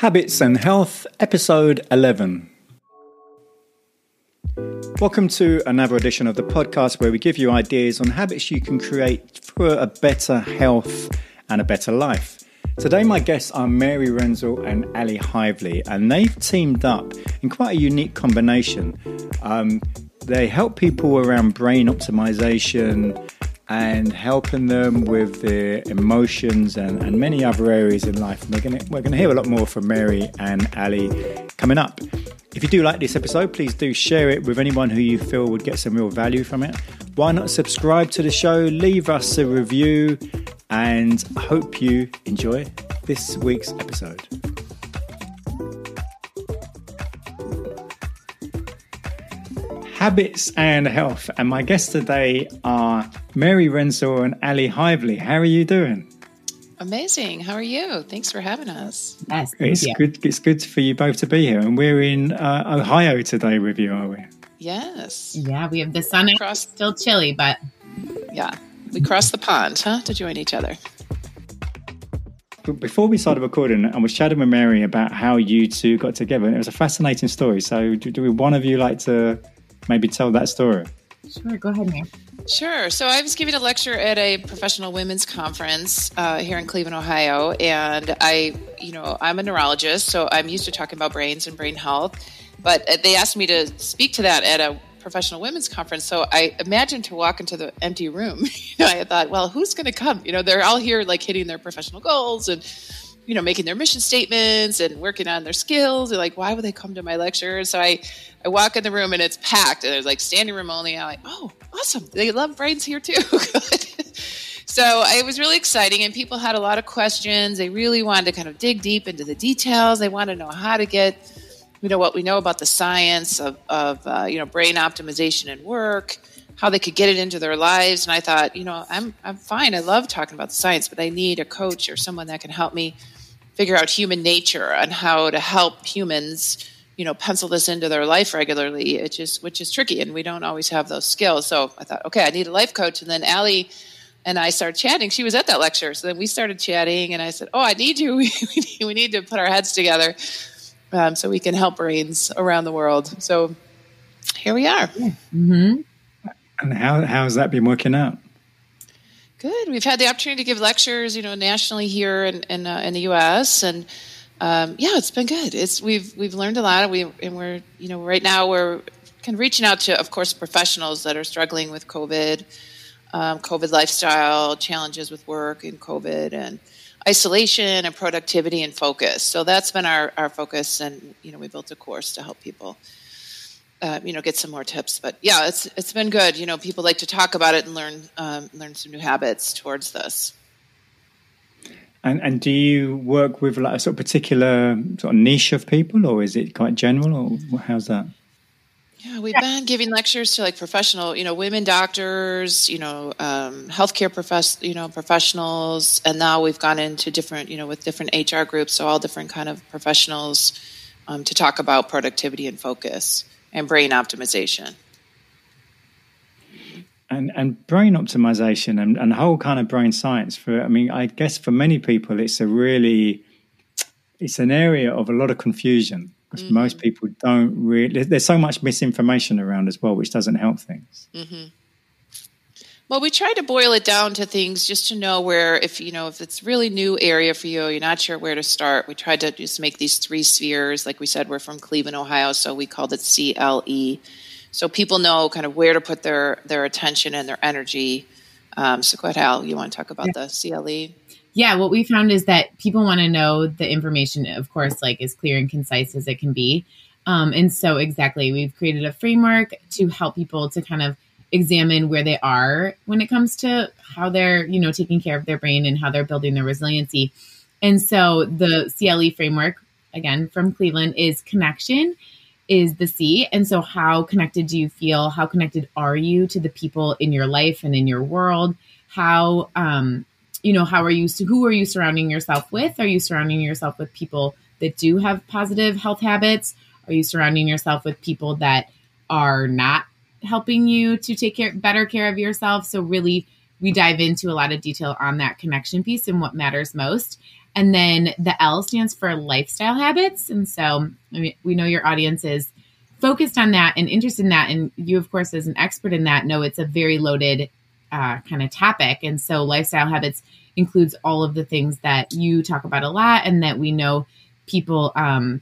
Habits and Health, Episode 11. Welcome to another edition of the podcast where we give you ideas on habits you can create for a better health and a better life. Today, my guests are Mary Renzel and Ali Hively, and they've teamed up in quite a unique combination. Um, they help people around brain optimization and helping them with their emotions and, and many other areas in life. And we're going we're gonna hear a lot more from Mary and Ali coming up. If you do like this episode, please do share it with anyone who you feel would get some real value from it. Why not subscribe to the show, leave us a review, and hope you enjoy this week's episode. Habits and health, and my guests today are Mary Renzel and Ali Hively. How are you doing? Amazing. How are you? Thanks for having us. Yes, it's good. It's good for you both to be here, and we're in uh, Ohio today with you, are we? Yes. Yeah, we have the sun. Across, still chilly, but yeah, we crossed the pond, huh, to join each other. Before we started recording, I was chatting with Mary about how you two got together, and it was a fascinating story. So, do, do one of you like to maybe tell that story? Sure, go ahead, Mary. Sure. So I was giving a lecture at a professional women's conference uh, here in Cleveland, Ohio, and I, you know, I'm a neurologist, so I'm used to talking about brains and brain health. But uh, they asked me to speak to that at a professional women's conference. So I imagined to walk into the empty room. you know, I thought, well, who's going to come? You know, they're all here like hitting their professional goals and you know making their mission statements and working on their skills. They're like, why would they come to my lecture? So I I walk in the room and it's packed and there's like standing room only. I'm like, oh, awesome! They love brains here too. so it was really exciting and people had a lot of questions. They really wanted to kind of dig deep into the details. They wanted to know how to get you know what we know about the science of, of uh, you know brain optimization and work how they could get it into their lives and i thought you know i'm i'm fine i love talking about the science but i need a coach or someone that can help me figure out human nature and how to help humans you know pencil this into their life regularly which is which is tricky and we don't always have those skills so i thought okay i need a life coach and then ali and I started chatting. She was at that lecture, so then we started chatting, and I said, "Oh, I need you. we need to put our heads together." um, so we can help brains around the world. So here we are. Mm-hmm. And how how has that been working out? Good. We've had the opportunity to give lectures, you know, nationally here in in, uh, in the U.S. and um, yeah, it's been good. It's we've we've learned a lot. We and we're you know right now we're kind of reaching out to, of course, professionals that are struggling with COVID, um, COVID lifestyle challenges with work and COVID and isolation and productivity and focus. So that's been our, our focus, and you know we built a course to help people. Uh, you know, get some more tips, but yeah, it's it's been good. You know, people like to talk about it and learn um, learn some new habits towards this. And and do you work with like a sort of particular sort of niche of people, or is it quite general, or how's that? Yeah, we've been giving lectures to like professional, you know, women doctors, you know, um, healthcare profess, you know, professionals, and now we've gone into different, you know, with different HR groups, so all different kind of professionals um, to talk about productivity and focus and brain optimization. And and brain optimization and, and whole kind of brain science for I mean I guess for many people it's a really it's an area of a lot of confusion because mm-hmm. most people don't really there's so much misinformation around as well which doesn't help things mm-hmm. Well we try to boil it down to things just to know where if you know if it's really new area for you you're not sure where to start. We tried to just make these three spheres. Like we said we're from cleveland ohio so we called it cle so people know kind of where to put their their attention and their energy. Um, so go ahead hal you want to talk about yeah. the cle yeah, what we found is that people want to know the information, of course, like as clear and concise as it can be. Um, and so, exactly, we've created a framework to help people to kind of examine where they are when it comes to how they're, you know, taking care of their brain and how they're building their resiliency. And so, the CLE framework, again from Cleveland, is connection is the C. And so, how connected do you feel? How connected are you to the people in your life and in your world? How um, you know how are you who are you surrounding yourself with are you surrounding yourself with people that do have positive health habits are you surrounding yourself with people that are not helping you to take care better care of yourself so really we dive into a lot of detail on that connection piece and what matters most And then the L stands for lifestyle habits. And so I mean, we know your audience is focused on that and interested in that. And you, of course, as an expert in that, know it's a very loaded uh, kind of topic. And so lifestyle habits includes all of the things that you talk about a lot and that we know people um,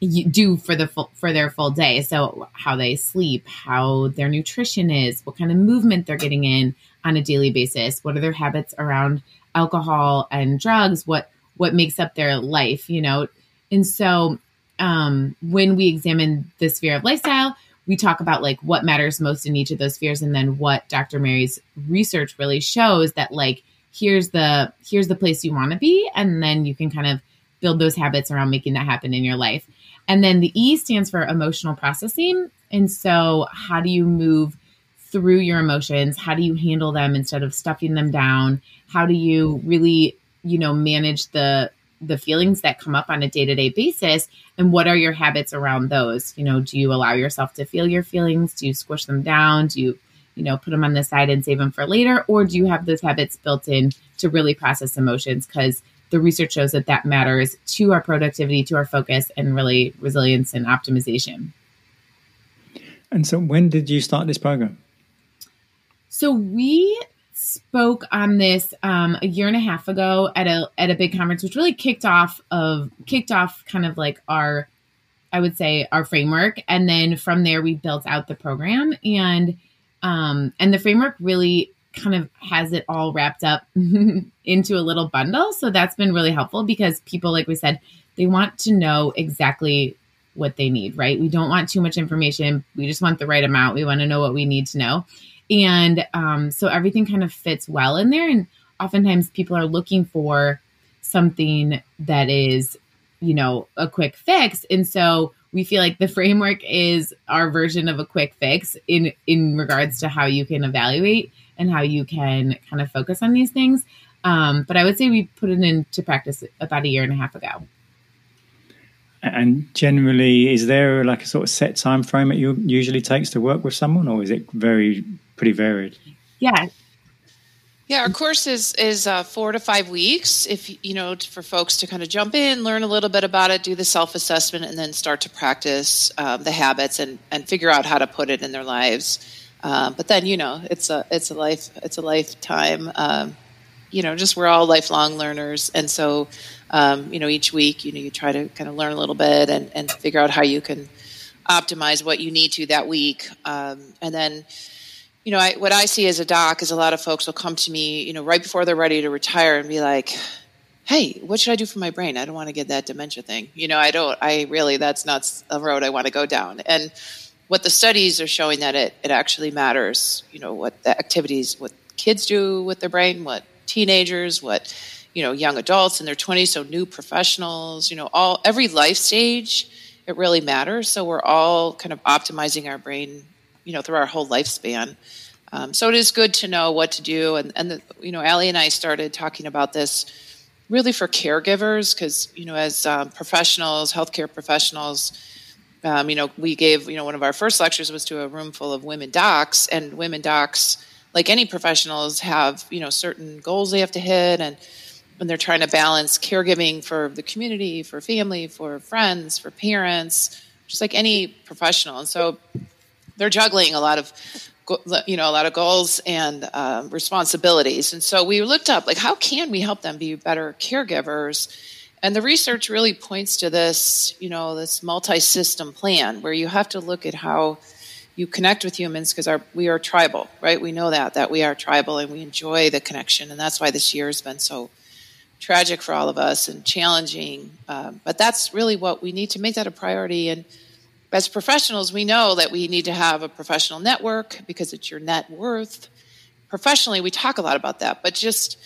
do for the full, for their full day. So how they sleep, how their nutrition is, what kind of movement they're getting in on a daily basis, what are their habits around alcohol and drugs, what what makes up their life, you know. And so um, when we examine the sphere of lifestyle, we talk about like what matters most in each of those spheres and then what Dr. Mary's research really shows that like here's the here's the place you want to be and then you can kind of build those habits around making that happen in your life. And then the E stands for emotional processing. And so how do you move through your emotions? How do you handle them instead of stuffing them down? How do you really, you know, manage the the feelings that come up on a day-to-day basis and what are your habits around those you know do you allow yourself to feel your feelings do you squish them down do you you know put them on the side and save them for later or do you have those habits built in to really process emotions because the research shows that that matters to our productivity to our focus and really resilience and optimization. And so when did you start this program? So we spoke on this um, a year and a half ago at a at a big conference, which really kicked off of kicked off kind of like our, I would say our framework, and then from there we built out the program. And um, and the framework really kind of has it all wrapped up into a little bundle. So that's been really helpful because people, like we said, they want to know exactly what they need, right? We don't want too much information. We just want the right amount. We want to know what we need to know. And um, so everything kind of fits well in there. And oftentimes people are looking for something that is, you know, a quick fix. And so we feel like the framework is our version of a quick fix in in regards to how you can evaluate and how you can kind of focus on these things. Um, but I would say we put it into practice about a year and a half ago. And generally, is there like a sort of set time frame it usually takes to work with someone, or is it very pretty varied. Yeah. Yeah, our course is is uh, four to five weeks. If you know, for folks to kind of jump in, learn a little bit about it, do the self assessment, and then start to practice um, the habits and and figure out how to put it in their lives. Um, but then you know, it's a it's a life it's a lifetime. Um, you know, just we're all lifelong learners, and so um, you know, each week, you know, you try to kind of learn a little bit and and figure out how you can optimize what you need to that week, um, and then you know, I, what I see as a doc is a lot of folks will come to me, you know, right before they're ready to retire and be like, hey, what should I do for my brain? I don't want to get that dementia thing. You know, I don't, I really, that's not a road I want to go down. And what the studies are showing that it, it actually matters, you know, what the activities, what kids do with their brain, what teenagers, what, you know, young adults in their 20s, so new professionals, you know, all, every life stage, it really matters. So we're all kind of optimizing our brain you know through our whole lifespan. Um, so it is good to know what to do. And, and the, you know, Allie and I started talking about this really for caregivers because you know as um, professionals, healthcare professionals. Um, you know, we gave, you know, one of our first lectures was to a room full of women docs, and women docs, like any professionals, have, you know, certain goals they have to hit. And when they're trying to balance caregiving for the community, for family, for friends, for parents, just like any professional. And so they're juggling a lot of you know a lot of goals and uh, responsibilities and so we looked up like how can we help them be better caregivers and the research really points to this you know this multi-system plan where you have to look at how you connect with humans because we are tribal right? We know that that we are tribal and we enjoy the connection and that's why this year has been so tragic for all of us and challenging. Uh, but that's really what we need to make that a priority. And as professionals, we know that we need to have a professional network because it's your net worth. Professionally, we talk a lot about that, but just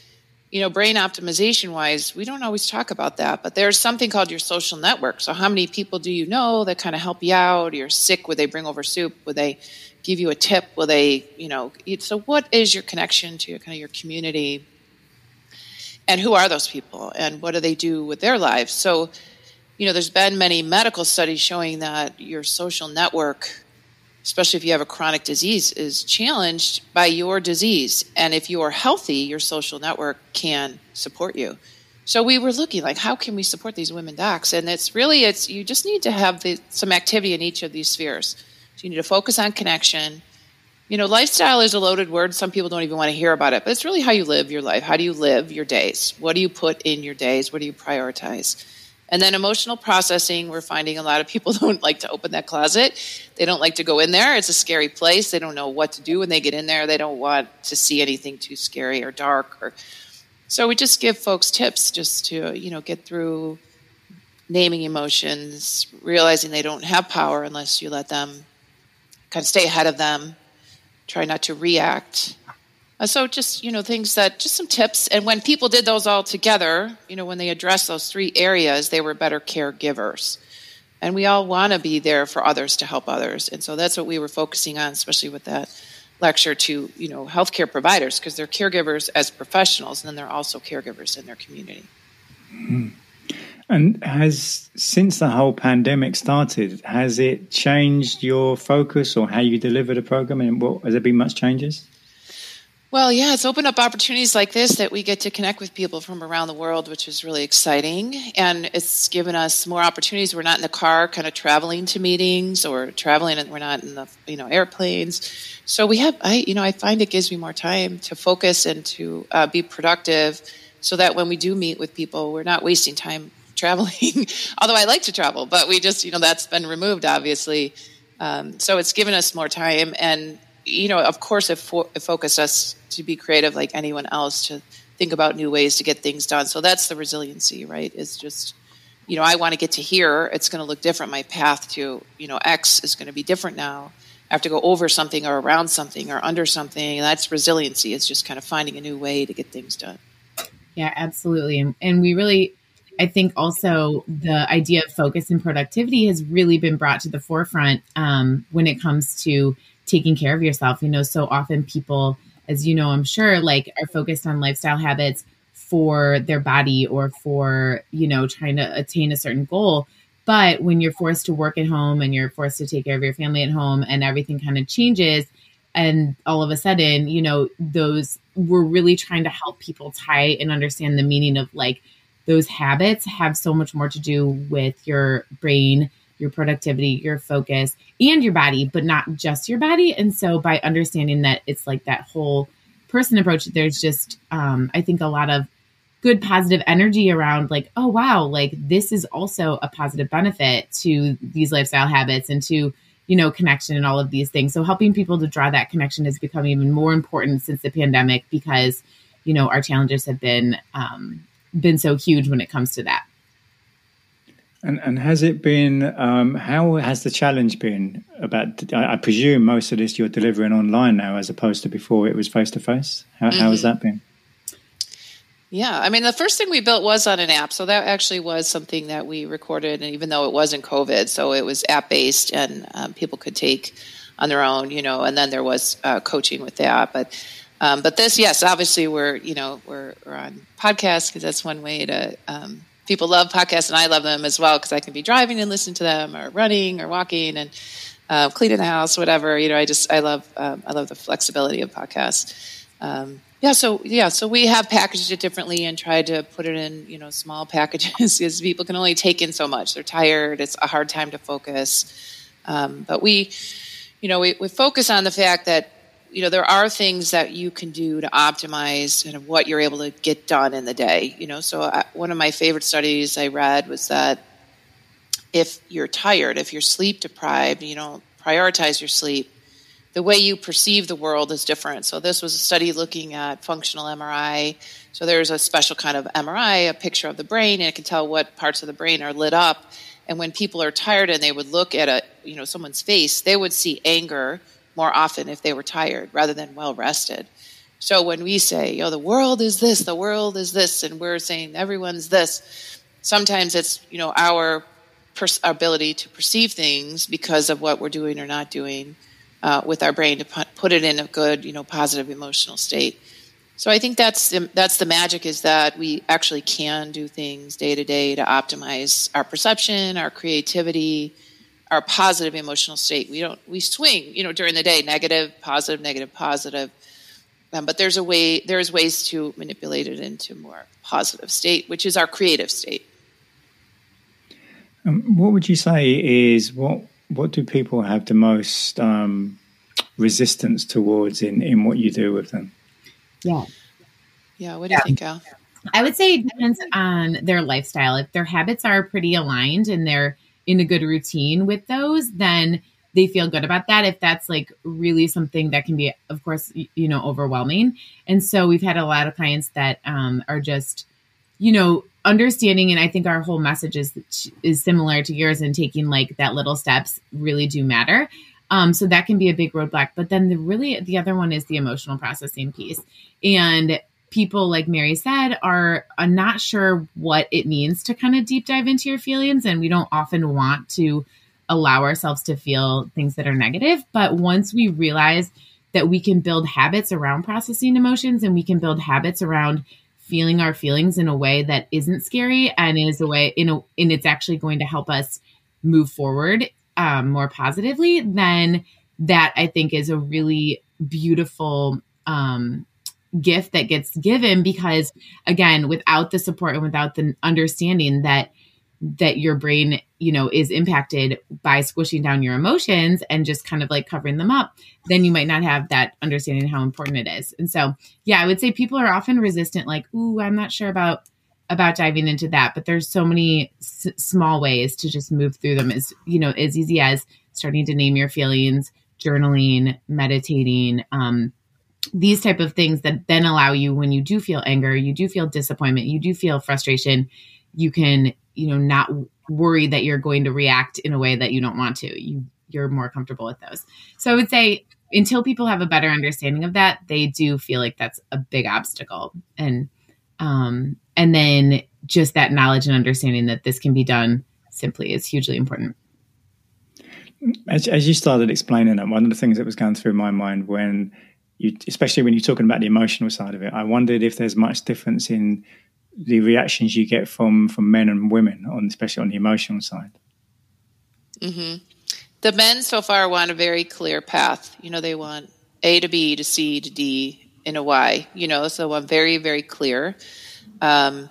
you know, brain optimization wise, we don't always talk about that. But there's something called your social network. So, how many people do you know that kind of help you out? You're sick, would they bring over soup? Would they give you a tip? Will they, you know, so what is your connection to your, kind of your community? And who are those people? And what do they do with their lives? So, you know, there's been many medical studies showing that your social network, especially if you have a chronic disease, is challenged by your disease. And if you are healthy, your social network can support you. So we were looking like, how can we support these women docs? And it's really, it's you just need to have the, some activity in each of these spheres. So you need to focus on connection. You know, lifestyle is a loaded word. Some people don't even want to hear about it, but it's really how you live your life. How do you live your days? What do you put in your days? What do you prioritize? And then emotional processing, we're finding a lot of people don't like to open that closet. They don't like to go in there. It's a scary place. They don't know what to do when they get in there. They don't want to see anything too scary or dark or so we just give folks tips just to, you know, get through naming emotions, realizing they don't have power unless you let them kind of stay ahead of them, try not to react. So just, you know, things that just some tips and when people did those all together, you know, when they addressed those three areas, they were better caregivers. And we all want to be there for others to help others. And so that's what we were focusing on, especially with that lecture to you know healthcare providers because they're caregivers as professionals and then they're also caregivers in their community. Mm. And has since the whole pandemic started, has it changed your focus or how you deliver the program? And what, has there been much changes? Well, yeah, it's opened up opportunities like this that we get to connect with people from around the world, which is really exciting. And it's given us more opportunities. We're not in the car, kind of traveling to meetings or traveling, and we're not in the you know airplanes. So we have, I you know, I find it gives me more time to focus and to uh, be productive, so that when we do meet with people, we're not wasting time traveling. Although I like to travel, but we just you know that's been removed, obviously. Um, so it's given us more time and you know, of course, it, fo- it focused us to be creative like anyone else to think about new ways to get things done. So that's the resiliency, right? It's just, you know, I want to get to here. It's going to look different. My path to, you know, X is going to be different now. I have to go over something or around something or under something. That's resiliency. It's just kind of finding a new way to get things done. Yeah, absolutely. And, and we really, I think also the idea of focus and productivity has really been brought to the forefront um, when it comes to taking care of yourself. You know, so often people, as you know, I'm sure, like are focused on lifestyle habits for their body or for, you know, trying to attain a certain goal. But when you're forced to work at home and you're forced to take care of your family at home and everything kind of changes, and all of a sudden, you know, those we're really trying to help people tie and understand the meaning of like those habits have so much more to do with your brain your productivity, your focus, and your body, but not just your body. And so by understanding that it's like that whole person approach, there's just, um, I think, a lot of good positive energy around like, oh, wow, like this is also a positive benefit to these lifestyle habits and to, you know, connection and all of these things. So helping people to draw that connection has become even more important since the pandemic because, you know, our challenges have been, um, been so huge when it comes to that. And, and has it been, um, how has the challenge been about, I, I, presume most of this you're delivering online now as opposed to before it was face to face. How has that been? Yeah, I mean, the first thing we built was on an app. So that actually was something that we recorded, and even though it wasn't COVID, so it was app based and um, people could take on their own, you know, and then there was uh, coaching with that. But um, but this, yes, obviously we're, you know, we're, we're on podcasts because that's one way to um, people love podcasts, and I love them as well because I can be driving and listen to them, or running, or walking, and uh, cleaning the house, whatever. You know, I just I love um, I love the flexibility of podcasts. Um, yeah, so yeah, so we have packaged it differently and tried to put it in you know small packages because people can only take in so much. They're tired. It's a hard time to focus. Um, but we, you know, we, we focus on the fact that you know there are things that you can do to optimize kind of what you're able to get done in the day you know? So I, one of my favorite studies i read was that if you're tired if you're sleep deprived you don't prioritize your sleep the way you perceive the world is different. So this was a study looking at functional mri so there's a special kind of mri a picture of the brain and it can tell what parts of the brain are lit up. And when people are tired and they would look at a you know someone's face they would see anger more often if they were tired rather than well rested. So when we say, "Yo, the world is this, the world is this," and we're saying everyone's this, sometimes it's you know our pers- ability to perceive things because of what we're doing or not doing uh, with our brain to put, put it in a good, you know, positive emotional state. So I think that's that's the magic is that we actually can do things day to day to optimize our perception, our creativity, our positive emotional state. We don't we swing, you know, during the day, negative, positive, negative, positive. Um, but there's a way, there's ways to manipulate it into more positive state, which is our creative state. Um, what would you say is what what do people have the most um, resistance towards in in what you do with them? Yeah. Yeah. What do you think, Al? I would say it depends on their lifestyle. If their habits are pretty aligned and they're in a good routine with those, then they feel good about that. If that's like really something that can be, of course, you know, overwhelming. And so we've had a lot of clients that um, are just, you know, understanding. And I think our whole message is is similar to yours, and taking like that little steps really do matter. Um, so that can be a big roadblock. But then the really the other one is the emotional processing piece. And people, like Mary said, are, are not sure what it means to kind of deep dive into your feelings. And we don't often want to allow ourselves to feel things that are negative. But once we realize that we can build habits around processing emotions and we can build habits around feeling our feelings in a way that isn't scary and is a way in a and it's actually going to help us move forward um, more positively then that i think is a really beautiful um, gift that gets given because again without the support and without the understanding that that your brain you know is impacted by squishing down your emotions and just kind of like covering them up then you might not have that understanding how important it is. And so yeah i would say people are often resistant like ooh i'm not sure about about diving into that but there's so many s- small ways to just move through them. As you know as easy as starting to name your feelings journaling meditating um, these type of things that then allow you when you do feel anger you do feel disappointment you do feel frustration you can you know not worry that you're going to react in a way that you don't want to. You you're more comfortable with those. So i would say until people have a better understanding of that they do feel like that's a big obstacle. And um and then just that knowledge and understanding that this can be done simply is hugely important. As, as you started explaining that one of the things that was going through my mind when you, especially when you're talking about the emotional side of it, I wondered if there's much difference in the reactions you get from from men and women, on especially on the emotional side. Mm-hmm. The men so far want a very clear path. You know, they want A to B to C to D in a Y. You know, so I'm very very clear. Um,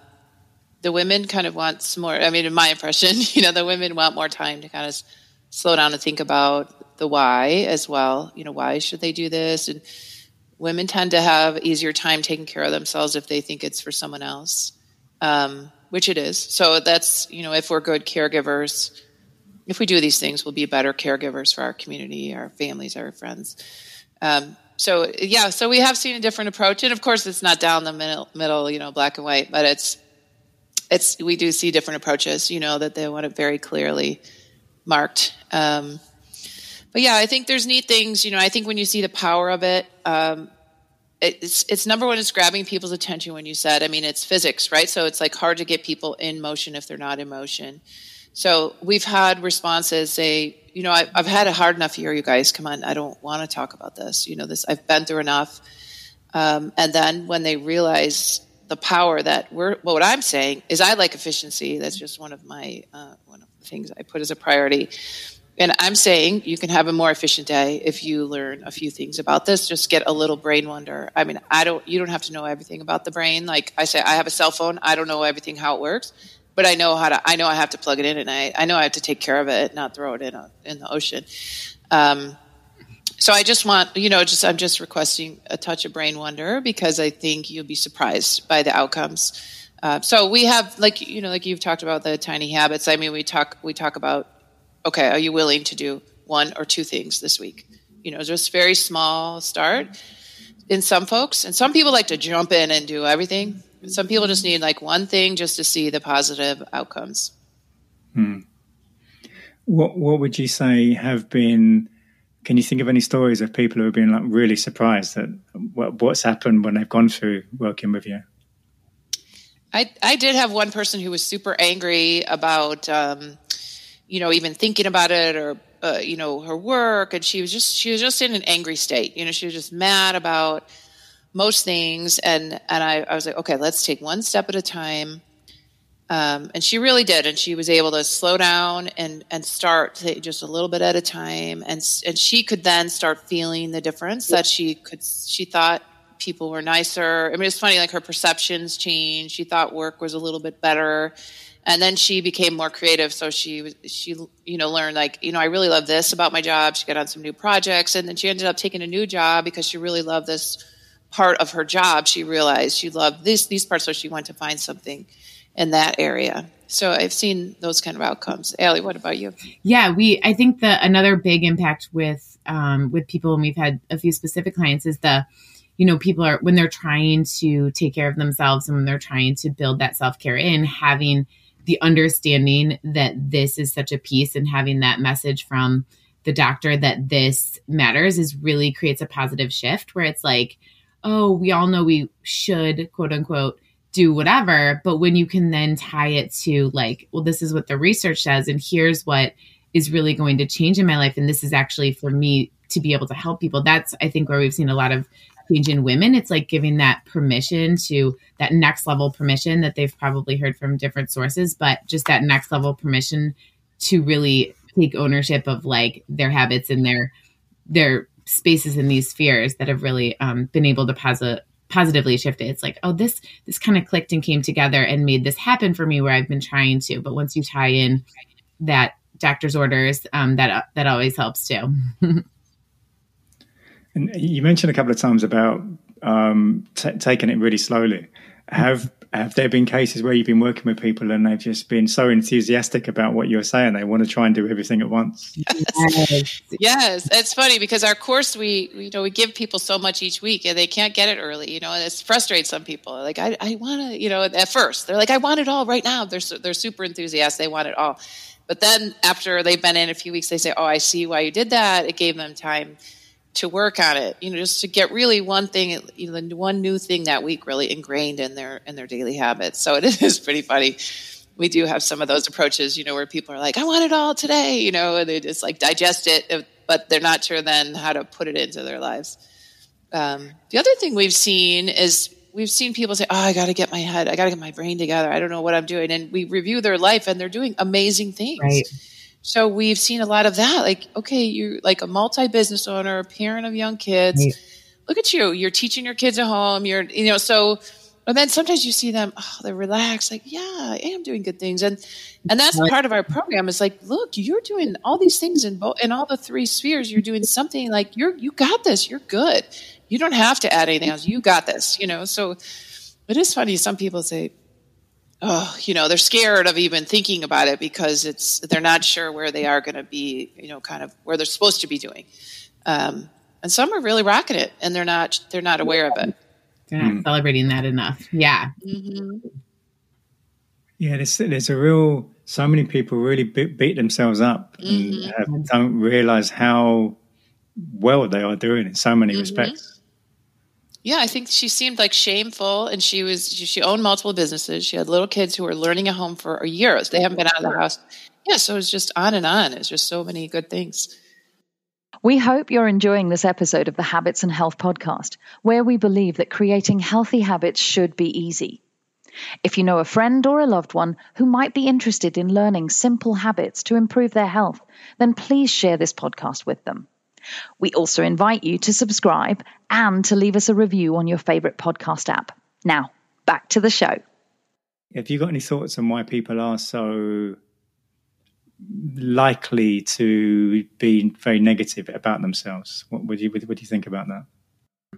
the women kind of want some more. I mean, in my impression, you know, the women want more time to kind of slow down and think about the why as well. You know, why should they do this and women tend to have easier time taking care of themselves if they think it's for someone else, um, which it is. So that's you know if we're good caregivers, if we do these things, we'll be better caregivers for our community, our families, our friends. Um, so yeah, so we have seen a different approach, and of course, it's not down the middle, middle, you know, black and white, but it's it's we do see different approaches. You know that they want it very clearly marked. Um, but yeah, I think there's neat things. You know, I think when you see the power of it, um, it's it's number one is grabbing people's attention. When you said, I mean, it's physics, right? So it's like hard to get people in motion if they're not in motion. So we've had responses say, you know, I, I've had a hard enough year. You guys, come on, I don't want to talk about this. You know, this I've been through enough. Um, and then when they realize the power that we're, well, what I'm saying is, I like efficiency. That's just one of my uh, one of the things I put as a priority. And I'm saying you can have a more efficient day if you learn a few things about this. Just get a little brain wonder. I mean, I don't. You don't have to know everything about the brain. Like I say, I have a cell phone. I don't know everything how it works, but I know how to. I know I have to plug it in and night. I know I have to take care of it, not throw it in a, in the ocean. Um, so I just want, you know, just I'm just requesting a touch of brain wonder because I think you'll be surprised by the outcomes. Uh, so we have, like you know, like you've talked about the tiny habits. I mean, we talk we talk about okay, are you willing to do one or two things this week? You know, just very small start in some folks. And some people like to jump in and do everything. Some people just need like one thing just to see the positive outcomes. Hmm. What What would you say have been? Can you think of any stories of people who have been like really surprised at what, what's happened when they've gone through working with you? I I did have one person who was super angry about um, you know, even thinking about it or, uh, you know, her work. And she was just, she was just in an angry state. You know, she was just mad about most things. And, and I, I was like, okay, let's take one step at a time. Um, and she really did. And she was able to slow down and, and start just a little bit at a time. And, and she could then start feeling the difference that she could, she thought people were nicer. I mean, it's funny, like her perceptions changed. She thought work was a little bit better. And then she became more creative. So she, she, you know, learned like, you know, I really love this about my job. She got on some new projects and then she ended up taking a new job because she really loved this part of her job. She realized she loved these, these parts. So she went to find something in that area. So I've seen those kind of outcomes. Allie, what about you? Yeah, we, I think the, another big impact with, um, with people, and we've had a few specific clients, is the you know people are when they're trying to take care of themselves and when they're trying to build that self care in having the understanding that this is such a piece and having that message from the doctor that this matters is really creates a positive shift where it's like oh we all know we should quote unquote do whatever. But when you can then tie it to like well this is what the research says and here's what is really going to change in my life. And this is actually for me to be able to help people. That's i think where we've seen a lot of change in women it's like giving that permission to that next level permission that they've probably heard from different sources but just that next level permission to really take ownership of like their habits and their their spaces in these spheres that have really um, been able to posit- positively shift it. It's like, oh, this this kind of clicked and came together and made this happen for me where I've been trying to. But once you tie in that doctor's orders, um, that that always helps too. and you mentioned a couple of times about um, t- taking it really slowly. Have have there been cases where you've been working with people and they've just been so enthusiastic about what you're saying they want to try and do everything at once? Yes, yes. it's funny because our course we you know we give people so much each week and they can't get it early you know and it frustrates some people. Like i, I want to you know at first they're like i want it all right now. They're they're super enthusiastic they want it all. But then after they've been in a few weeks they say oh i see why you did that. It gave them time to work on it you know just to get really one thing you know the one new thing that week really ingrained in their in their daily habits. So it is pretty funny. We do have some of those approaches you know where people are like i want it all today you know and they just like digest it but they're not sure then how to put it into their lives. Um, the other thing we've seen is we've seen people say oh i got to get my head i got to get my brain together i don't know what i'm doing and we review their life and they're doing amazing things. Right so we've seen a lot of that. Like, okay, you're like a multi business owner, a parent of young kids. Right. Look at you. You're teaching your kids at home. You're, you know, so, and then sometimes you see them, oh, they're relaxed, like, yeah, I am doing good things. And, and that's right. part of our program is like, look, you're doing all these things in both, in all the three spheres. You're doing something like you're, you got this. You're good. You don't have to add anything else. You got this, you know? So it is funny. Some people say, oh, you know, they're scared of even thinking about it because it's they're not sure where they are going to be, you know, kind of where they're supposed to be doing. Um, and some are really rocking it, and they're not they're not aware of it. They're not mm. celebrating that enough. Yeah. Mm-hmm. Yeah, there's, there's a real. So many people really beat, beat themselves up mm-hmm. and have, don't realize how well they are doing in so many mm-hmm. respects. Yeah, I think she seemed like shameful, and she was she owned multiple businesses. She had little kids who were learning at home for a years. They haven't been out of the house. Yeah, so it was just on and on. It's just so many good things. We hope you're enjoying this episode of the Habits and Health podcast, where we believe that creating healthy habits should be easy. If you know a friend or a loved one who might be interested in learning simple habits to improve their health, then please share this podcast with them. We also invite you to subscribe and to leave us a review on your favorite podcast app. Now, back to the show. Have you got any thoughts on why people are so likely to be very negative about themselves? What would you what do you think about that?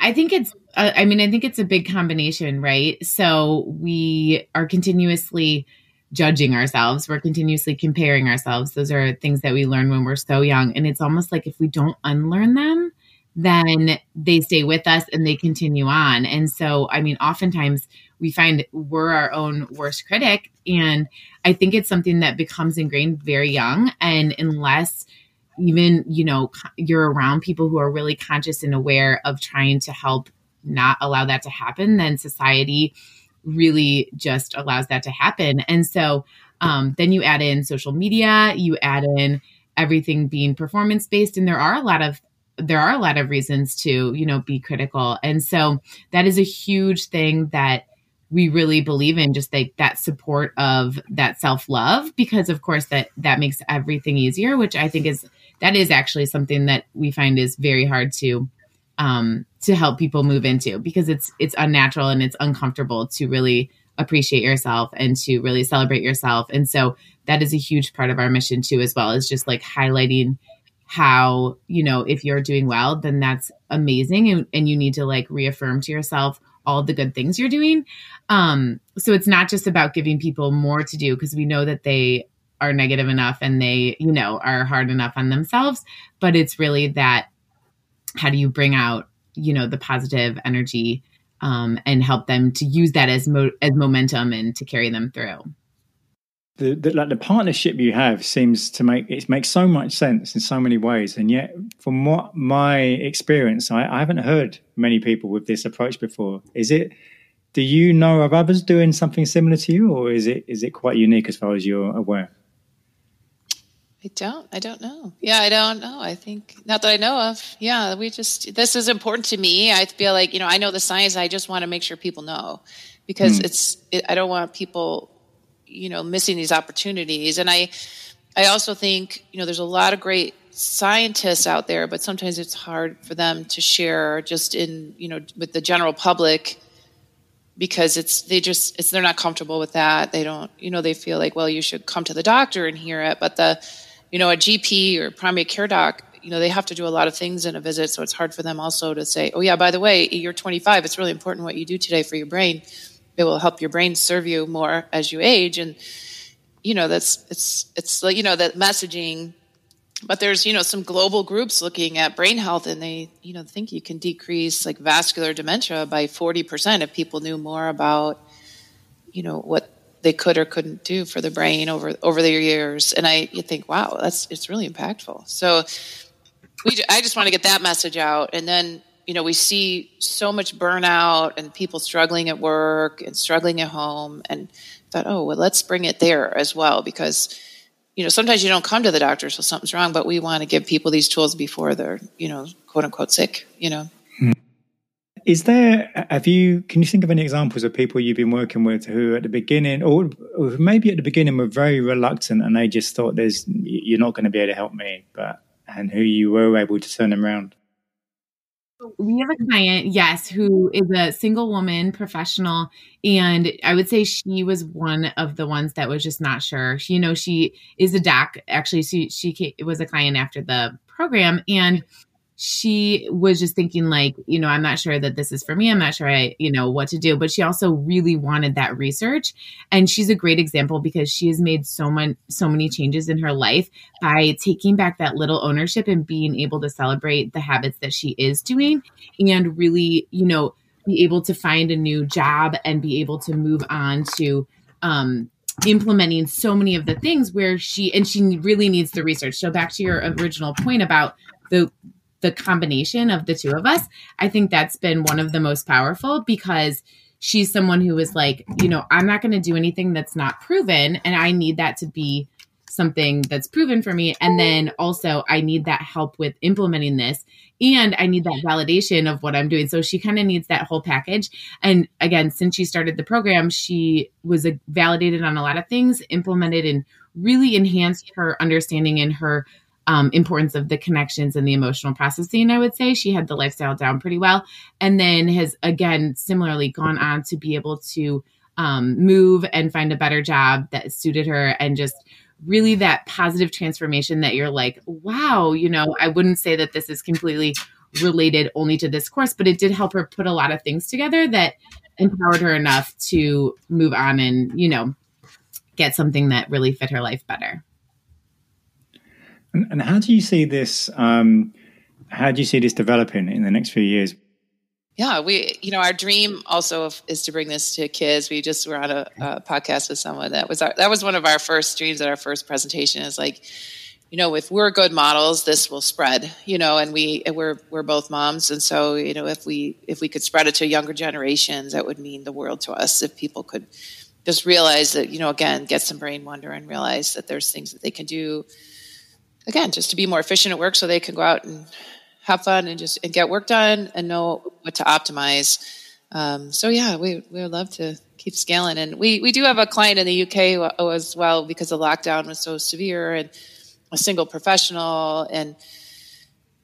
I think it's uh, I mean I think it's a big combination, right? So we are continuously judging ourselves. We're continuously comparing ourselves. Those are things that we learn when we're so young. And it's almost like if we don't unlearn them, then they stay with us and they continue on. And so, I mean, oftentimes we find we're our own worst critic. And I think it's something that becomes ingrained very young. And unless even, you know, you're around people who are really conscious and aware of trying to help not allow that to happen, then society really just allows that to happen. And so um, then you add in social media, you add in everything being performance based, and there are a lot of there are a lot of reasons to you know be critical and so that is a huge thing that we really believe in just like that support of that self-love because of course that that makes everything easier which i think is that is actually something that we find is very hard to um, to help people move into because it's it's unnatural and it's uncomfortable to really appreciate yourself and to really celebrate yourself. And so that is a huge part of our mission too, as well as just like highlighting how, you know, if you're doing well, then that's amazing. And, and you need to like reaffirm to yourself all the good things you're doing. Um, so it's not just about giving people more to do because we know that they are negative enough and they, you know, are hard enough on themselves, but it's really that how do you bring out, you know, the positive energy um, and help them to use that as mo- as momentum and to carry them through. The, the, like the partnership you have seems to make it makes so much sense in so many ways, and yet from what my experience, I, I haven't heard many people with this approach before. Is it? Do you know of others doing something similar to you, or is it is it quite unique as far as you're aware? I don't. I don't know. Yeah, I don't know. I think not that I know of. Yeah, we just this is important to me. I feel like you know I know the science. I just want to make sure people know because mm. it's. It, I don't want people, you know, missing these opportunities. And I, I also think you know there's a lot of great scientists out there, but sometimes it's hard for them to share just in you know with the general public because it's they just it's they're not comfortable with that. They don't you know they feel like well you should come to the doctor and hear it, but the you know, a GP or primary care doc, you know, they have to do a lot of things in a visit. So it's hard for them also to say, oh, yeah, by the way, you're 25. It's really important what you do today for your brain. It will help your brain serve you more as you age. And, you know, that's, it's, it's like, you know, that messaging. But there's, you know, some global groups looking at brain health and they, you know, think you can decrease like vascular dementia by 40% if people knew more about, you know, what they could or couldn't do for the brain over over their years. And I you think, wow, that's it's really impactful. So we I just want to get that message out, and then you know we see so much burnout and people struggling at work and struggling at home, and thought, oh well, let's bring it there as well because you know sometimes you don't come to the doctor so something's wrong, but we want to give people these tools before they're you know quote unquote sick. You know. Hmm. Is there, have you, can you think of any examples of people you've been working with who at the beginning, or, maybe at the beginning were very reluctant and they just thought there's, you're not going to be able to help me, but, and who you were able to turn them around? We have a client, yes, who is a single woman professional. And I would say she was one of the ones that was just not sure. She, you know, she is a doc. Actually, she, she was a client after the program. And she was just thinking like you know i'm not sure that this is for me. I'm not sure i you know what to do. But she also really wanted that research. And she's a great example because she has made so many so many changes in her life by taking back that little ownership and being able to celebrate the habits that she is doing and really you know be able to find a new job and be able to move on to um implementing so many of the things where she and she really needs the research. So back to your original point about the the combination of the two of us, I think that's been one of the most powerful because she's someone who is like, you know, I'm not going to do anything that's not proven. And I need that to be something that's proven for me. And mm-hmm. then also, I need that help with implementing this. And I need that validation of what I'm doing. So she kind of needs that whole package. And again, since she started the program, she was validated on a lot of things, implemented and really enhanced her understanding and her um, importance of the connections and the emotional processing, I would say. She had the lifestyle down pretty well. And then has, again, similarly gone on to be able to um, move and find a better job that suited her and just really that positive transformation that you're like, wow, you know, I wouldn't say that this is completely related only to this course, but it did help her put a lot of things together that empowered her enough to move on and, you know, get something that really fit her life better. And, and how do you see this? Um, how do you see this developing in the next few years? Yeah, we, you know, our dream also is to bring this to kids. We just were on a, a podcast with someone that was our, that was one of our first dreams at our first presentation. Is like, you know, if we're good models, this will spread. You know, and we we're we're both moms, and so you know, if we if we could spread it to younger generations, that would mean the world to us. If people could just realize that, you know, again, get some brain wonder and realize that there's things that they can do again, just to be more efficient at work so they can go out and have fun and just and get work done and know what to optimize. Um, so yeah, we we would love to keep scaling, and we we do have a client in the UK as well because the lockdown was so severe and a single professional and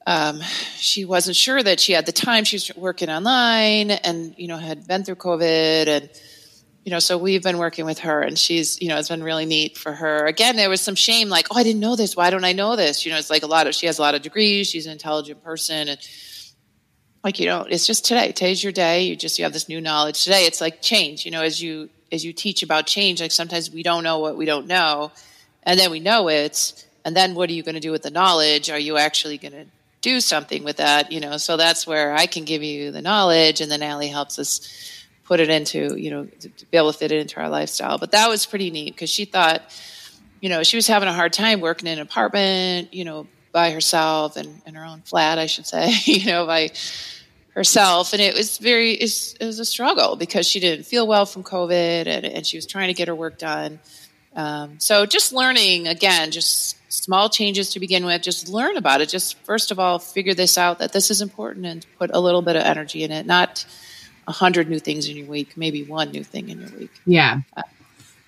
um, she wasn't sure that she had the time. She was working online and, you know, had been through COVID. And, you know, so we've been working with her and she's, you know, it's been really neat for her. Again, there was some shame like, oh, I didn't know this. Why don't I know this? You know, it's like a lot of, she has a lot of degrees. She's an intelligent person. And, like you know it's just today today's your day you just you have this new knowledge today it's like change you know as you as you teach about change like sometimes we don't know what we don't know and then we know it and then what are you going to do with the knowledge are you actually going to do something with that, you know. So that's where I can give you the knowledge, and then Allie helps us put it into, you know, to, to be able to fit it into our lifestyle. But that was pretty neat because she thought, you know, she was having a hard time working in an apartment, you know, by herself and in her own flat, I should say, you know, by herself. And it was very, it was a struggle because she didn't feel well from COVID and, and she was trying to get her work done. Um, so just learning again, just small changes to begin with. Just learn about it. Just first of all, figure this out that this is important and put a little bit of energy in it. Not a hundred new things in your week, maybe one new thing in your week. Yeah. Uh,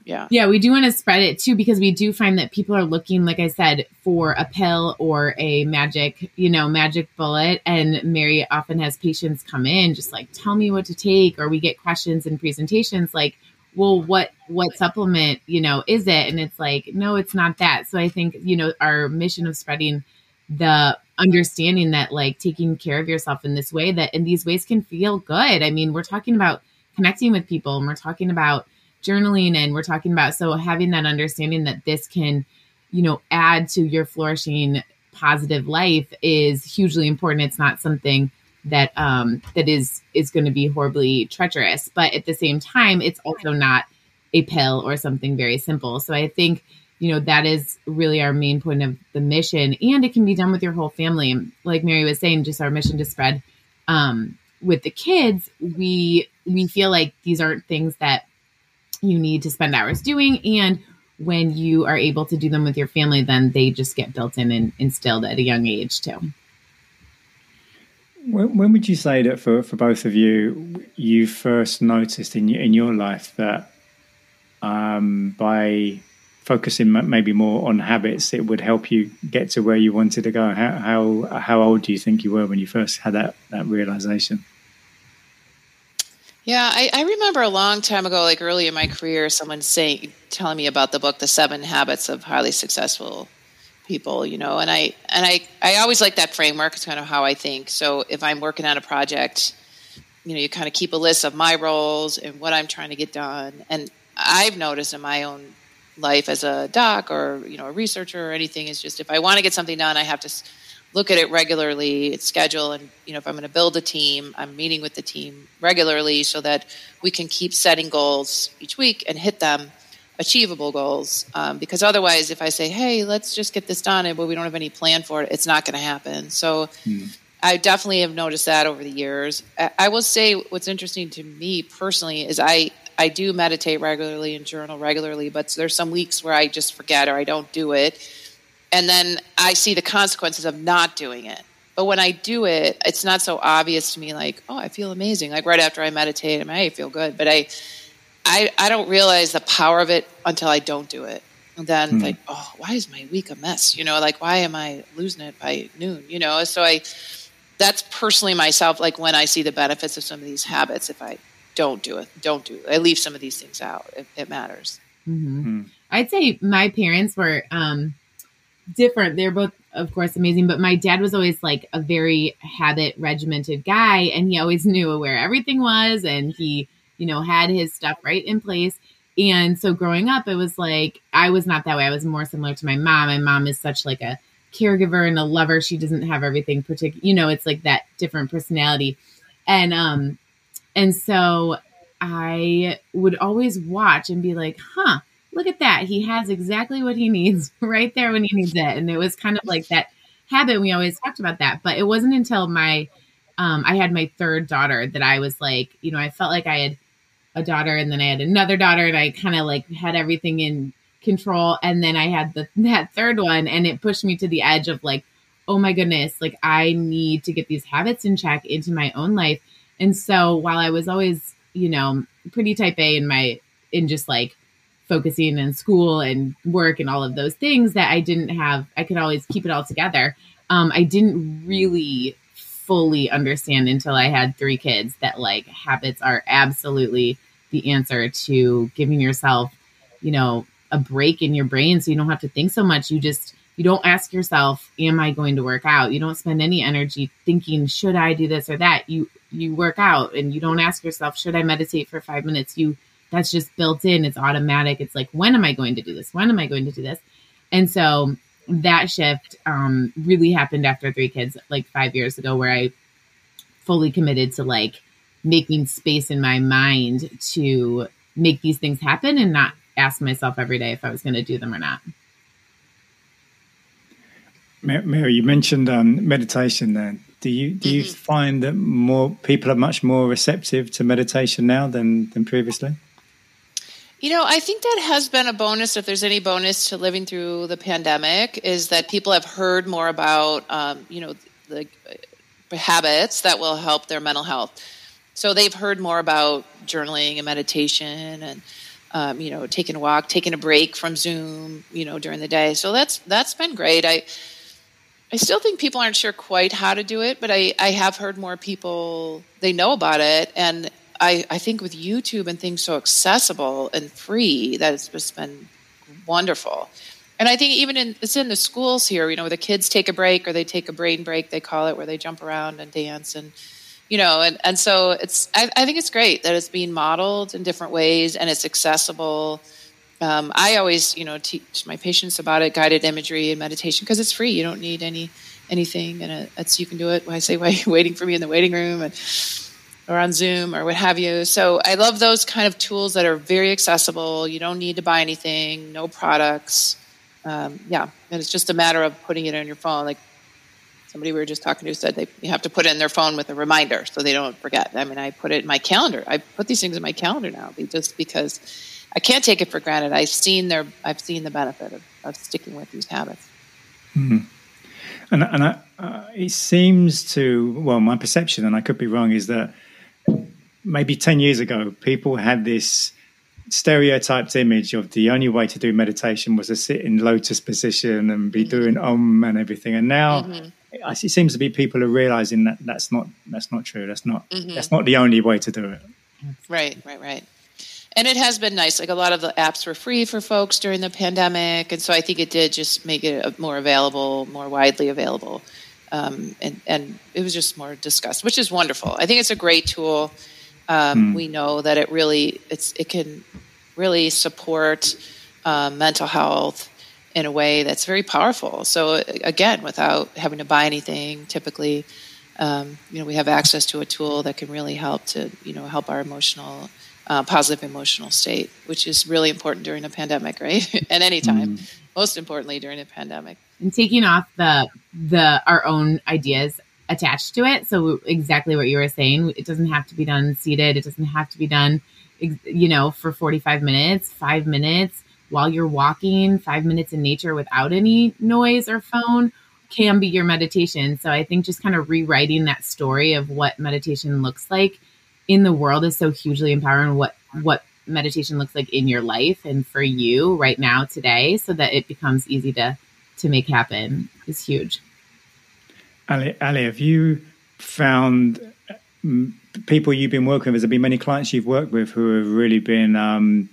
yeah. Yeah, we do want to spread it too because we do find that people are looking, like I said, for a pill or a magic, you know, magic bullet. And Mary often has patients come in just like, tell me what to take, or we get questions and presentations like, well what what supplement you know is it and it's like no it's not that so i think you know our mission of spreading the understanding that like taking care of yourself in this way that in these ways can feel good i mean we're talking about connecting with people and we're talking about journaling and we're talking about so having that understanding that this can you know add to your flourishing positive life is hugely important it's not something that um, that is is going to be horribly treacherous. But at the same time, it's also not a pill or something very simple. So I think you know that is really our main point of the mission, and it can be done with your whole family. Like Mary was saying, just our mission to spread um, with the kids. We we feel like these aren't things that you need to spend hours doing, and when you are able to do them with your family, then they just get built in and instilled at a young age too. When, when would you say that for, for both of you, you first noticed in in your life that um, by focusing maybe more on habits, it would help you get to where you wanted to go? How, how, how old do you think you were when you first had that, that realization? Yeah, I, I, remember a long time ago, like early in my career, someone saying, telling me about the book, The Seven Habits of Highly Successful people you know and i and i i always like that framework it's kind of how i think so if i'm working on a project you know you kind of keep a list of my roles and what i'm trying to get done and i've noticed in my own life as a doc or you know a researcher or anything. Is just if i want to get something done i have to look at it regularly schedule and you know if i'm going to build a team i'm meeting with the team regularly so that we can keep setting goals each week and hit them achievable goals. Um, because otherwise if i say hey let's just get this done but we don't have any plan for it it's not going to happen. So hmm. i definitely have noticed that over the years. I, I will say what's interesting to me personally is i i do meditate regularly and journal regularly but there's some weeks where i just forget or i don't do it and then i see the consequences of not doing it but when i do it it's not so obvious to me like oh i feel amazing like right after i meditate i may feel good but i I, I don't realize the power of it until I don't do it. And then mm. like, oh, why is my week a mess? You know, like why am I losing it by noon? You know, so I that's personally myself, like when I see the benefits of some of these habits, if I don't do it, don't do it. I leave some of these things out. It, it matters. Mm-hmm. Mm. I'd say my parents were um, different. They're both, of course, amazing, but my dad was always like a very habit regimented guy, and he always knew where everything was, and he you know, had his stuff right in place. And so growing up, it was like I was not that way. I was more similar to my mom. My mom is such like a caregiver and a lover. She doesn't have everything particular, you know, it's like that different personality. And um and so I would always watch and be like, huh, look at that. He has exactly what he needs right there when he needs it. And it was kind of like that habit. We always talked about that. But it wasn't until my um I had my third daughter that I was like, you know, I felt like I had a daughter and then I had another daughter and I kind of like had everything in control and then I had the that third one and it pushed me to the edge of like oh my goodness like I need to get these habits in check into my own life and so while I was always you know pretty type A in my in just like focusing in school and work and all of those things that I didn't have I could always keep it all together um, I didn't really fully understand until I had three kids that like habits are absolutely the answer to giving yourself, you know, a break in your brain so you don't have to think so much. You just you don't ask yourself, am I going to work out? You don't spend any energy thinking, should I do this or that? You you work out and you don't ask yourself, should I meditate for 5 minutes? You that's just built in. It's automatic. It's like, when am I going to do this? When am I going to do this? And so that shift um, really happened after three kids, like five years ago, where I fully committed to like making space in my mind to make these things happen and not ask myself every day if I was going to do them or not. Mary, you mentioned um, meditation. Then, do you do mm-hmm. you find that more people are much more receptive to meditation now than than previously? You know, I think that has been a bonus. If there's any bonus to living through the pandemic, is that people have heard more about, um, you know, the uh, habits that will help their mental health. So they've heard more about journaling and meditation, and um, you know, taking a walk, taking a break from Zoom, you know, during the day. So that's that's been great. I I still think people aren't sure quite how to do it, but I I have heard more people they know about it and I, I think with YouTube and things so accessible and free, that it's just been wonderful. And I think even in it's in the schools here, you know, where the kids take a break or they take a brain break, they call it, where they jump around and dance and you know, and, and so it's I, I think it's great that it's being modeled in different ways and it's accessible. Um, I always, you know, teach my patients about it, guided imagery and meditation, because it's free. You don't need any anything, and it's you can do it. I say, why waiting for me in the waiting room, and or on Zoom or what have you. So I love those kind of tools that are very accessible. You don't need to buy anything, no products. Um, yeah, and it's just a matter of putting it on your phone. Like somebody we were just talking to said they you have to put it in their phone with a reminder so they don't forget. I mean, I put it in my calendar. I put these things in my calendar now just because I can't take it for granted. I've seen their I've seen the benefit of, of sticking with these habits. Mm-hmm. And, and I, uh, it seems to well, my perception, and I could be wrong, is that maybe 10 years ago, people had this stereotyped image of the only way to do meditation was to sit in lotus position and be mm-hmm. doing om and everything. And now mm-hmm. it seems to be people are realizing that that's not that's not true. That's not mm-hmm. that's not the only way to do it. Right, right, right. And it has been nice. Like a lot of the apps were free for folks during the pandemic, and so I think it did just make it more available, more widely available. Um, and, and it was just more discussed, which is wonderful. I think it's a great tool. Um, mm. We know that it really it's it can really support uh, mental health in a way that's very powerful. So again, without having to buy anything, typically, um, you know, we have access to a tool that can really help to you know help our emotional. Uh, positive emotional state, which is really important during a pandemic, right? At any time, mm. most importantly during a pandemic. And taking off the the our own ideas attached to it. So exactly what you were saying, it doesn't have to be done seated. It doesn't have to be done, you know, for 45 minutes, five minutes while you're walking, five minutes in nature without any noise or phone can be your meditation. So I think just kind of rewriting that story of what meditation looks like in the world is so hugely empowering. What, what meditation looks like in your life and for you right now today so that it becomes easy to to make happen is huge Ali, Ali, have you found mm, people you've been working with? Has there been many clients you've worked with who have really been um,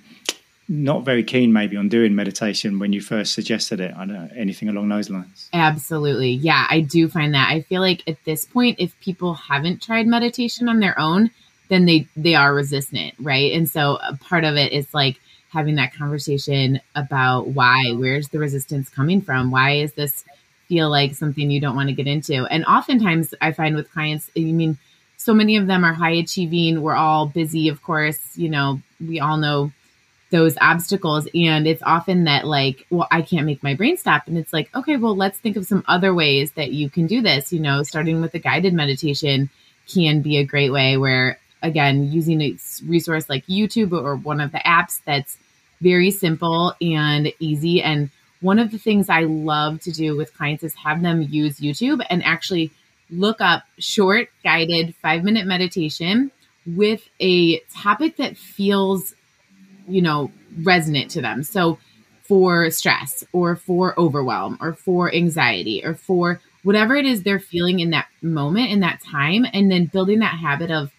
not very keen, maybe, on doing meditation when you first suggested it? I don't know anything along those lines. Absolutely, yeah, I do find that. I feel like at this point, if people haven't tried meditation on their own, then they they are resistant, right? And so a part of it is like having that conversation about why, where's the resistance coming from? Why is this feel like something you don't want to get into. And oftentimes I find with clients, I mean, so many of them are high achieving. We're all busy, of course, you know, we all know those obstacles. And it's often that, like, well, I can't make my brain stop. And it's like, okay, well, let's think of some other ways that you can do this. You know, starting with a guided meditation can be a great way where, again, using a resource like YouTube or one of the apps that's very simple and easy and one of the things I love to do with clients is have them use YouTube and actually look up short guided five minute meditation with a topic that feels, you know, resonant to them. So for stress or for overwhelm or for anxiety or for whatever it is they're feeling in that moment in that time and then building that habit of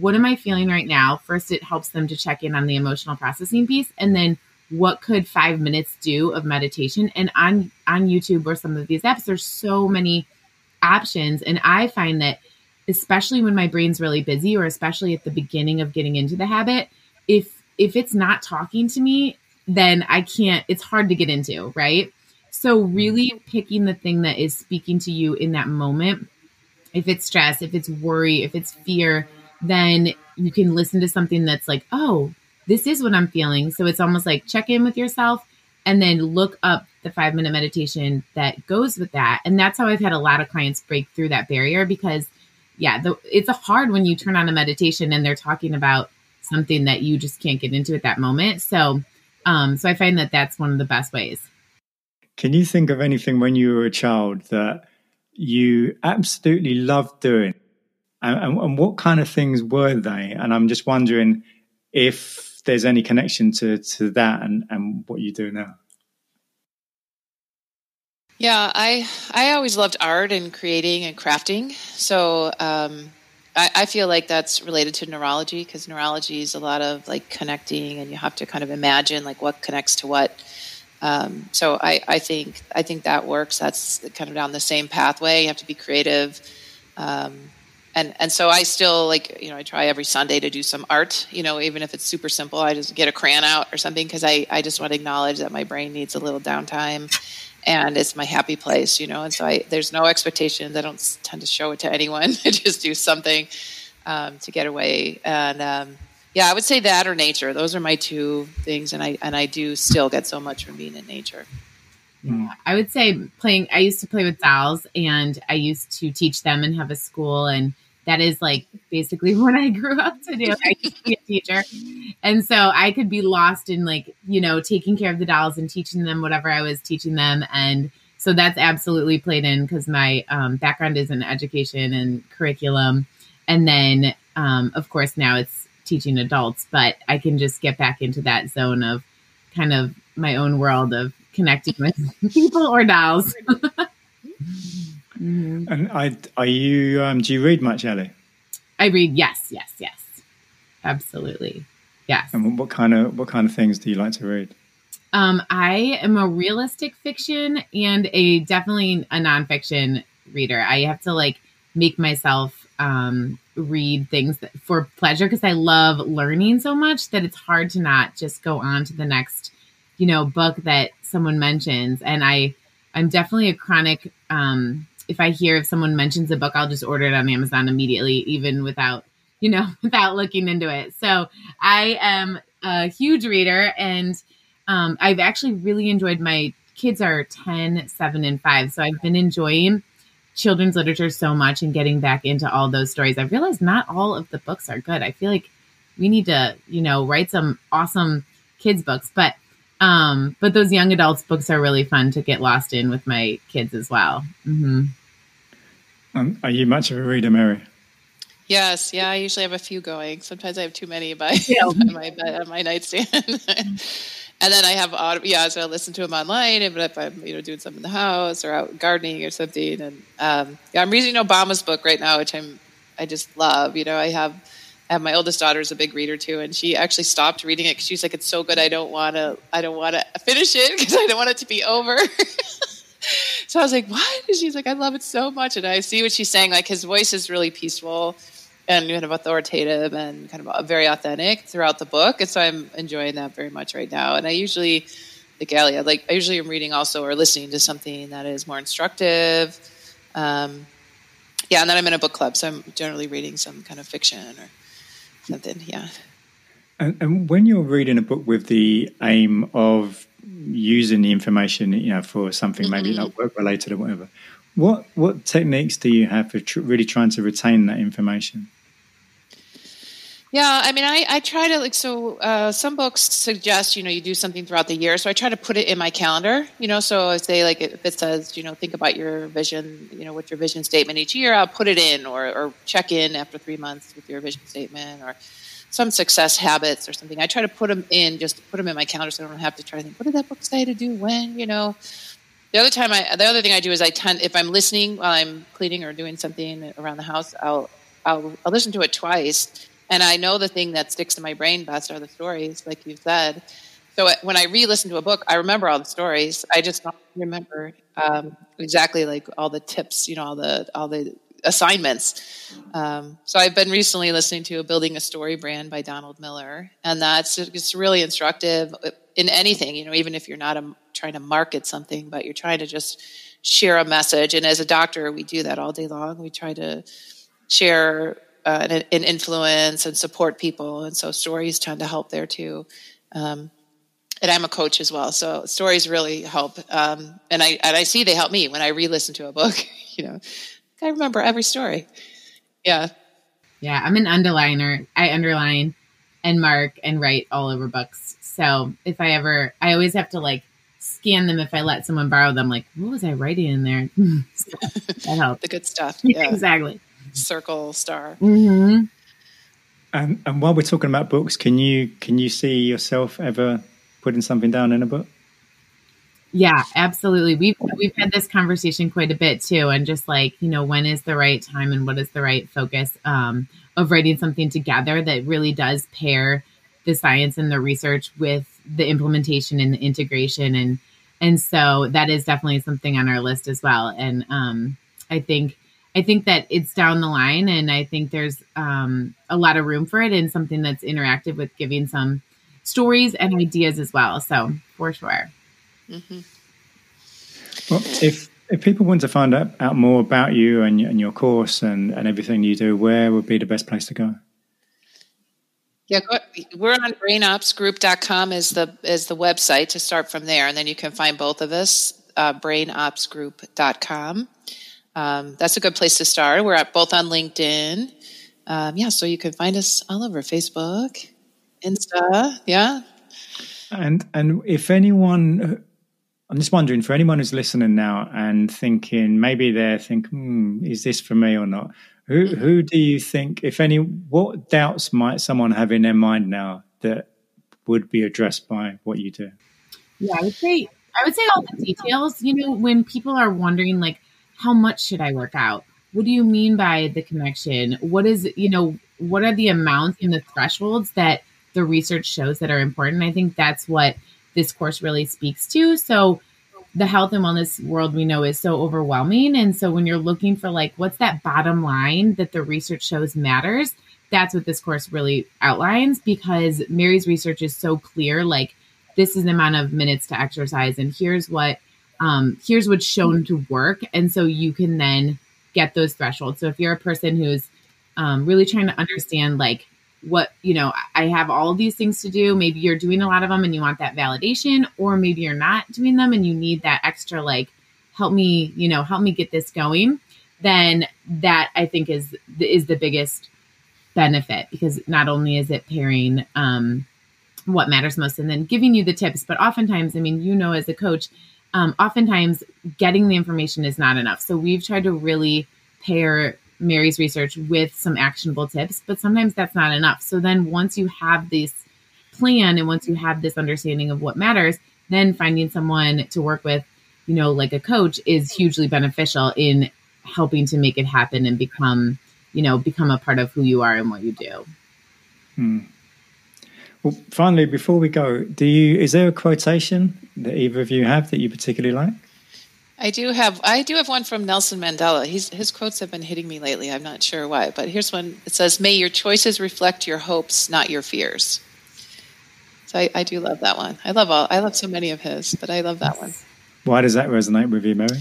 what am i feeling right now? First it helps them to check in on the emotional processing piece and then what could five minutes do of meditation? And on on youtube or some of these apps there's so many options and i find that especially when my brain's really busy or especially at the beginning of getting into the habit if if it's not talking to me then i can't it's hard to get into right? So really picking the thing that is speaking to you in that moment if it's stress if it's worry if it's fear then you can listen to something that's like oh this is what i'm feeling so it's almost like check in with yourself and then look up the five minute meditation that goes with that and that's how i've had a lot of clients break through that barrier because yeah, the, it's hard when you turn on a meditation and they're talking about something that you just can't get into at that moment. So, um, so I find that that's one of the best ways. Can you think of anything when you were a child that you absolutely loved doing? And, and, what kind of things were they? And I'm just wondering if there's any connection to, to that and, and what you do now. Yeah, I I always loved art and creating and crafting. So um, I, I, feel like that's related to neurology because neurology is a lot of like connecting, and you have to kind of imagine like what connects to what. Um, so I, I think I think that works. That's kind of down the same pathway. You have to be creative. Um, and and so I still like you know I try every Sunday to do some art you know even if it's super simple I just get a crayon out or something because I I just want to acknowledge that my brain needs a little downtime and it's my happy place, you know. And so I, there's no expectations. I don't tend to show it to anyone. I just do something um, to get away. And um, yeah, I would say that or nature. Those are my two things, and I and I do still get so much from being in nature. Yeah, I would say playing. I used to play with dolls, and I used to teach them and have a school and that is like basically what I grew up to do. I used to be a teacher. And so I could be lost in like, you know, taking care of the dolls and teaching them whatever I was teaching them. And so that's absolutely played in because my um, background is in education and curriculum. And then, um, of course, now it's teaching adults, but I can just get back into that zone of kind of my own world of connecting with people or dolls. Mm-hmm. And I, are you? Um, do you read much, Ellie? I read. Yes, yes, yes. Absolutely, yes. And what kind of what kind of things do you like to read? Um, I am a realistic fiction and a definitely a nonfiction reader. I have to like make myself um, read things that, for pleasure because I love learning so much that it's hard to not just go on to the next, you know, book that someone mentions. And I, I'm definitely a chronic um, if I hear if someone mentions a book, I'll just order it on Amazon immediately, even without, you know, without looking into it. So I am a huge reader and um, I've actually really enjoyed my kids are 10, 7, and 5. So I've been enjoying children's literature so much and getting back into all those stories. I've realized not all of the books are good. I feel like we need to, you know, write some awesome kids books, but um, but those young adults books are really fun to get lost in with my kids as well. Mm-hmm. Um, are you much of a reader, Mary? Yes, yeah. I usually have a few going. Sometimes I have too many by, yeah. on my on my nightstand. and then I have audio, yeah, so I listen to them online, even if I'm you know doing something in the house or out gardening or something. And um, yeah, I'm reading Obama's book right now, which I'm I just love. You know, I have and my oldest daughter is a big reader too, and she actually stopped reading it because she's like, "It's so good, I don't want to, I don't want to finish it because I don't want it to be over." so I was like, "What?" And she's like, "I love it so much," and I see what she's saying. Like his voice is really peaceful and kind of authoritative and kind of very authentic throughout the book, and so I'm enjoying that very much right now. And I usually, like Allie, like I usually am reading also or listening to something that is more instructive. Um, yeah, and then I'm in a book club, so I'm generally reading some kind of fiction or something. Yeah. And, and, when you're reading a book with the aim of using the information, you know, for something maybe mm-hmm. like work related or whatever, what what techniques do you have for tr- really trying to retain that information? Yeah, I mean, I, I try to like so. Uh, some books suggest you know you do something throughout the year, so I try to put it in my calendar. You know, so I say like if it says you know think about your vision, you know, what's your vision statement each year, I'll put it in or or check in after three months with your vision statement or some success habits or something. I try to put them in, just put them in my calendar so I don't have to try to think, what did that book say to do when, you know? The other time, I, the other thing I do is I tend, if I'm listening while I'm cleaning or doing something around the house, I'll, I'll, I'll listen to it twice. And I know the thing that sticks to my brain best are the stories, like you said. So when I re-listen to a book, I remember all the stories. I just don't remember um, exactly like all the tips, you know, all the all the assignments. Um, so I've been recently listening to "Building a Story Brand" by Donald Miller, and that's it's really instructive in anything. You know, even if you're not a, trying to market something, but you're trying to just share a message. And as a doctor, we do that all day long. We try to share uh, an, an, influence and support people, and so stories tend to help there too. Um, and I'm a coach as well, so stories really help. Um, and I and I see they help me when I re-listen to a book. You know, I remember every story. Yeah, yeah. I'm an underliner. I underline and mark and write all over books. So if I ever, I always have to like scan them if I let someone borrow them. Like, what was I writing in there? that helps. the good stuff. Yeah, exactly. Circle star. Mm-hmm. And, and while we're talking about books, can you can you see yourself ever putting something down in a book? Yeah, absolutely. We've we've had this conversation quite a bit too, and just like you know, when is the right time and what is the right focus um, of writing something together that really does pair the science and the research with the implementation and the integration, and and so that is definitely something on our list as well. And um, I think I think that it's down the line, and I think there's um, a lot of room for it, and something that's interactive with giving some stories and ideas as well. So for sure. Mm-hmm. Well, if if people want to find out, out more about you and, and your course and, and everything you do, where would be the best place to go? Yeah, we're on brainopsgroup.com is the is the website to start from there, and then you can find both of us. Uh, brainopsgroup.com. Um, that's a good place to start. We're at both on LinkedIn. Um, yeah, so you can find us all over Facebook, Insta, yeah. And and if anyone, I'm just wondering for anyone who's listening now and thinking maybe they're thinking, hmm, is this for me or not? Who who do you think, if any, what doubts might someone have in their mind now that would be addressed by what you do? Yeah, I would say I would say all the details. You know, when people are wondering like, how much should I work out? What do you mean by the connection? What is you know, what are the amounts and the thresholds that the research shows that are important. I think that's what this course really speaks to. So the health and wellness world we know is so overwhelming. And so when you're looking for like what's that bottom line that the research shows matters, that's what this course really outlines because Mary's research is so clear. Like this is the amount of minutes to exercise, and here's what um, here's what's shown to work. And so you can then get those thresholds. So if you're a person who's um, really trying to understand like what you know i have all these things to do. Maybe you're doing a lot of them and you want that validation or maybe you're not doing them and you need that extra like help me you know help me get this going then that i think is is the biggest benefit because not only is it pairing um, what matters most and then giving you the tips but oftentimes i mean you know as a coach um, oftentimes getting the information is not enough. So we've tried to really pair Mary's research with some actionable tips, but sometimes that's not enough. So then once you have this plan and once you have this understanding of what matters, then finding someone to work with, you know, like a coach is hugely beneficial in helping to make it happen and become, you know, become a part of who you are and what you do. Hmm. Well, finally, before we go, do you is there a quotation that either of you have that you particularly like? I do have I do have one from Nelson Mandela. He's, his quotes have been hitting me lately. I'm not sure why, but here's one. It says, "May your choices reflect your hopes, not your fears." So I, I do love that one. I love all I love so many of his, but I love that one. Why does that resonate with you, Mary?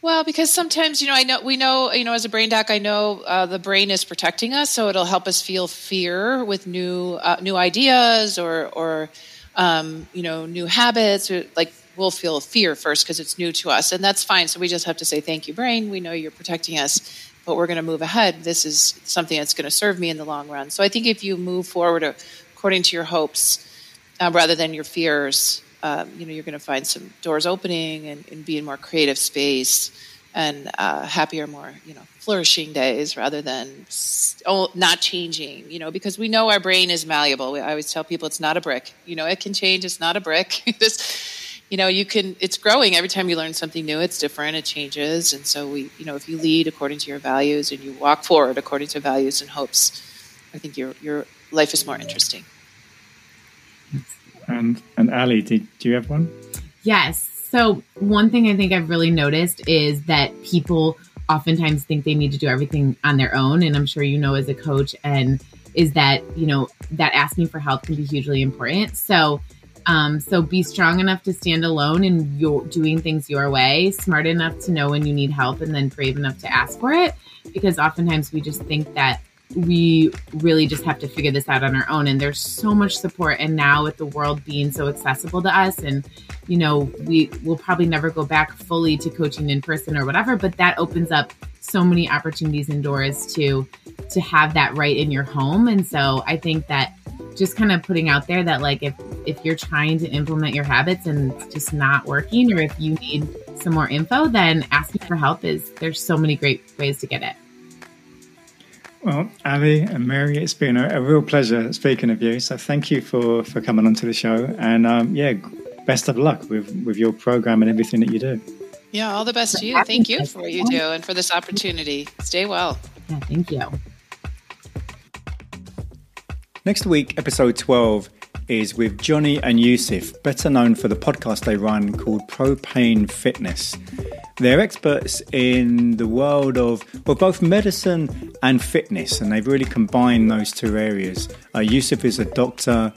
Well, because sometimes you know I know we know you know as a brain doc I know uh, the brain is protecting us, so it'll help us feel fear with new uh, new ideas or or um, you know new habits or like we'll feel fear first because it's new to us, and that's fine. So we just have to say, "Thank you, brain. We know you're protecting us, but we're going to move ahead. This is something that's going to serve me in the long run." So I think if you move forward according to your hopes uh, rather than your fears, um, you know, you're going to find some doors opening and, and, be in more creative space and uh, happier, more you know, flourishing days rather than oh, not changing. You know, because we know our brain is malleable. I always tell people it's not a brick. You know, it can change. It's not a brick. this, you know, you can. It's growing every time you learn something new. It's different. It changes, and so we, you know, if you lead according to your values and you walk forward according to values and hopes, I think your your life is more interesting. And and Ali, did, do you have one? Yes. So one thing I think I've really noticed is that people oftentimes think they need to do everything on their own, and I'm sure you know as a coach, and is that you know that asking for help can be hugely important. So. Um, so be strong enough to stand alone and doing things your way, smart enough to know when you need help, and then brave enough to ask for it. Because oftentimes we just think that we really just have to figure this out on our own and there's so much support and now with the world being so accessible to us and you know we will probably never go back fully to coaching in person or whatever but that opens up so many opportunities and doors to to have that right in your home and so i think that just kind of putting out there that like if if you're trying to implement your habits and it's just not working or if you need some more info then asking for help is there's so many great ways to get it well, Ali and Mary, it's been a, a, real pleasure speaking of you. So thank you for, for coming onto the show. And um, yeah, best of luck with, with your program and everything that you do. Yeah, all the best to you. Thank you for what you do and for this opportunity. Stay well. Yeah, thank you. Next week, episode 12 is with Johnny and Yusuf, better known for the podcast they run called Propane Fitness. They're experts in the world of well, both medicine and fitness, and they've really combined those two areas. Uh, Yusuf is a doctor.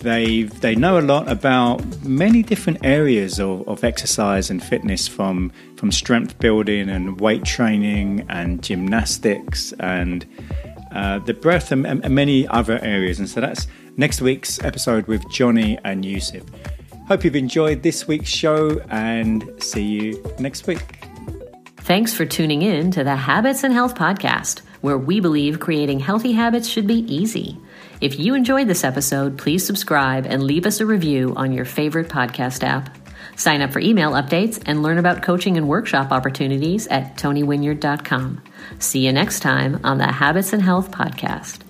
They they know a lot about many different areas of, of exercise and fitness, from from strength building and weight training and gymnastics and uh, the breath and, and many other areas. And so that's next week's episode with Johnny and Yusuf. Hope you've enjoyed this week's show and see you next week. Thanks for tuning in to the Habits and Health Podcast, where we believe creating healthy habits should be easy. If you enjoyed this episode, please subscribe and leave us a review on your favorite podcast app. Sign up for email updates and learn about coaching and workshop opportunities at tonywinyard.com. See you next time on the Habits and Health Podcast.